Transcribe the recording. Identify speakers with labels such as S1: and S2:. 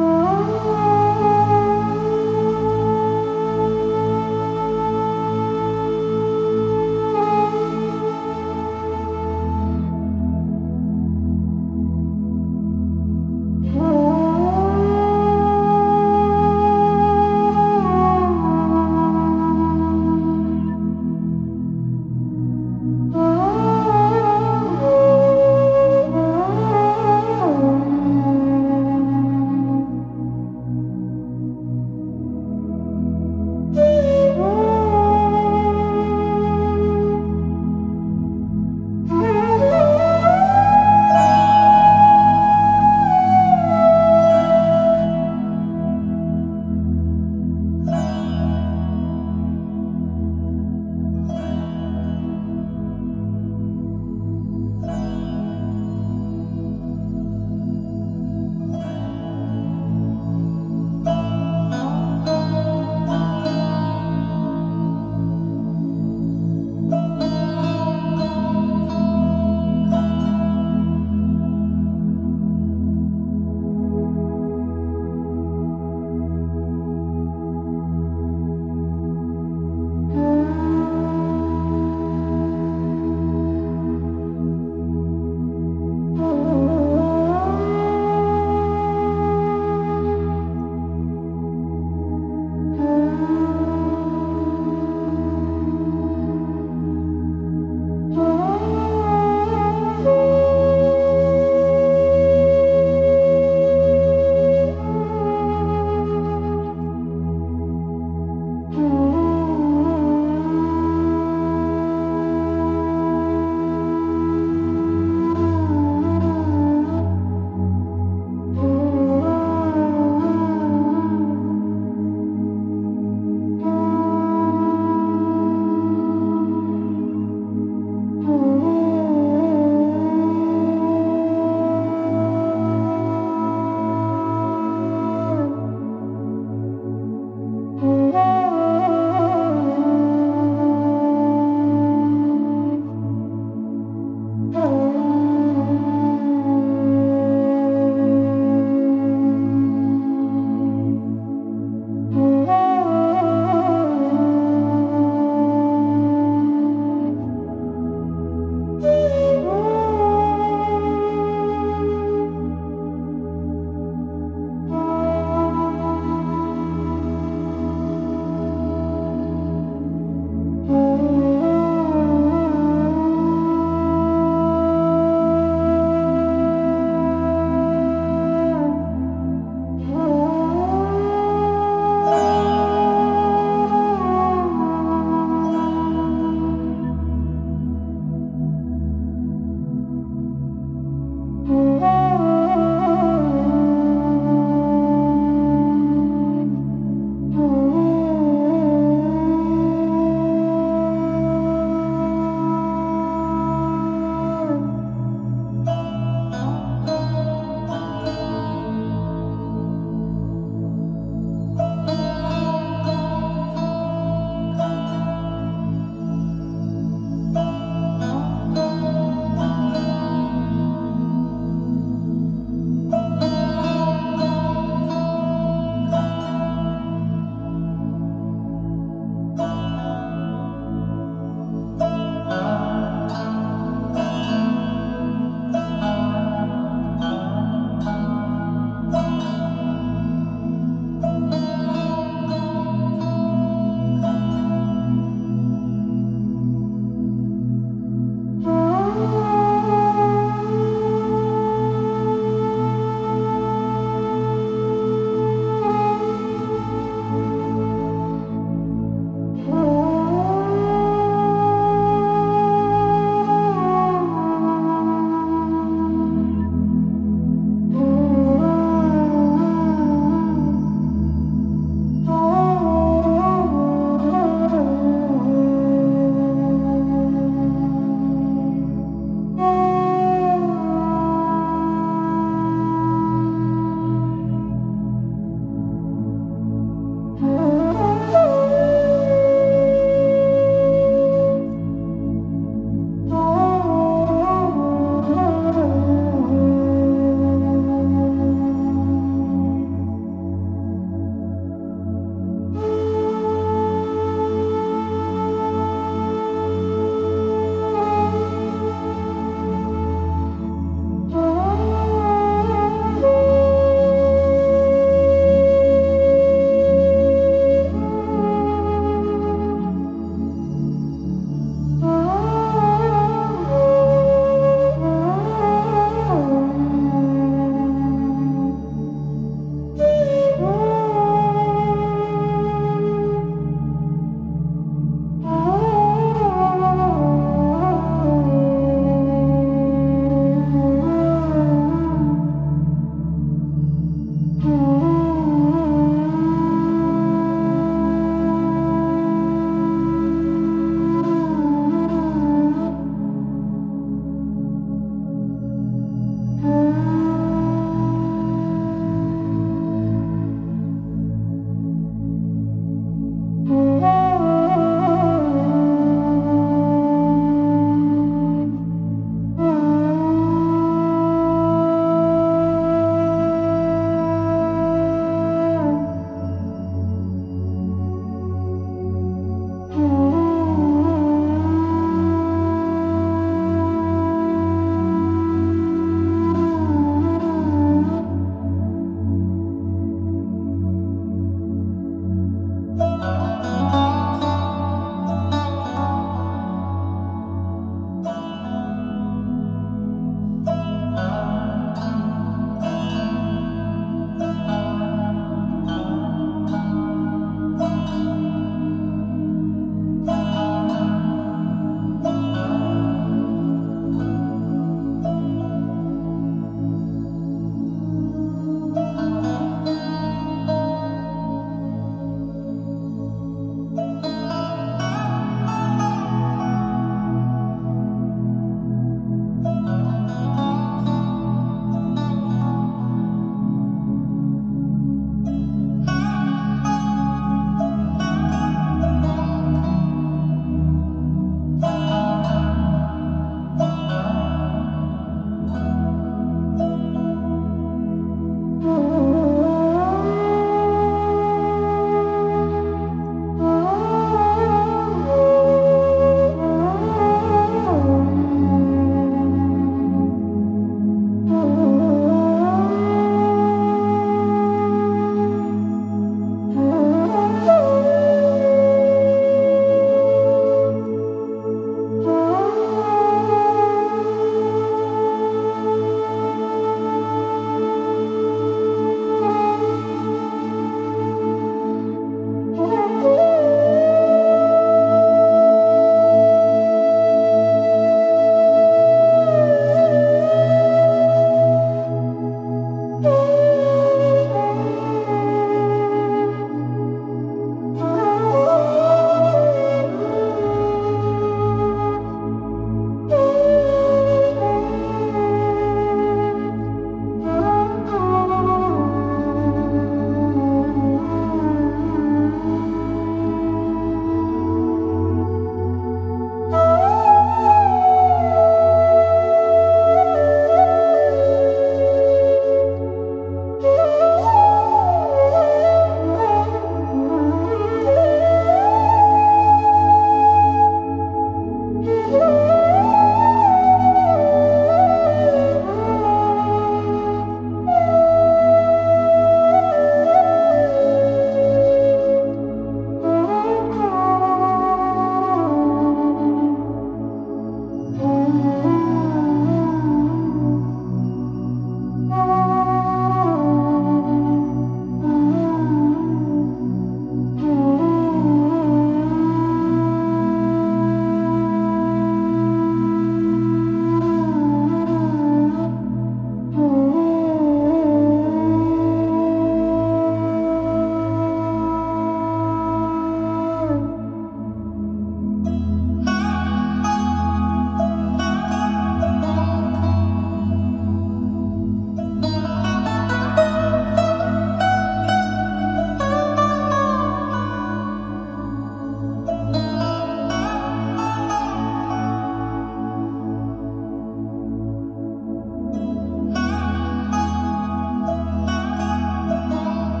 S1: Oh.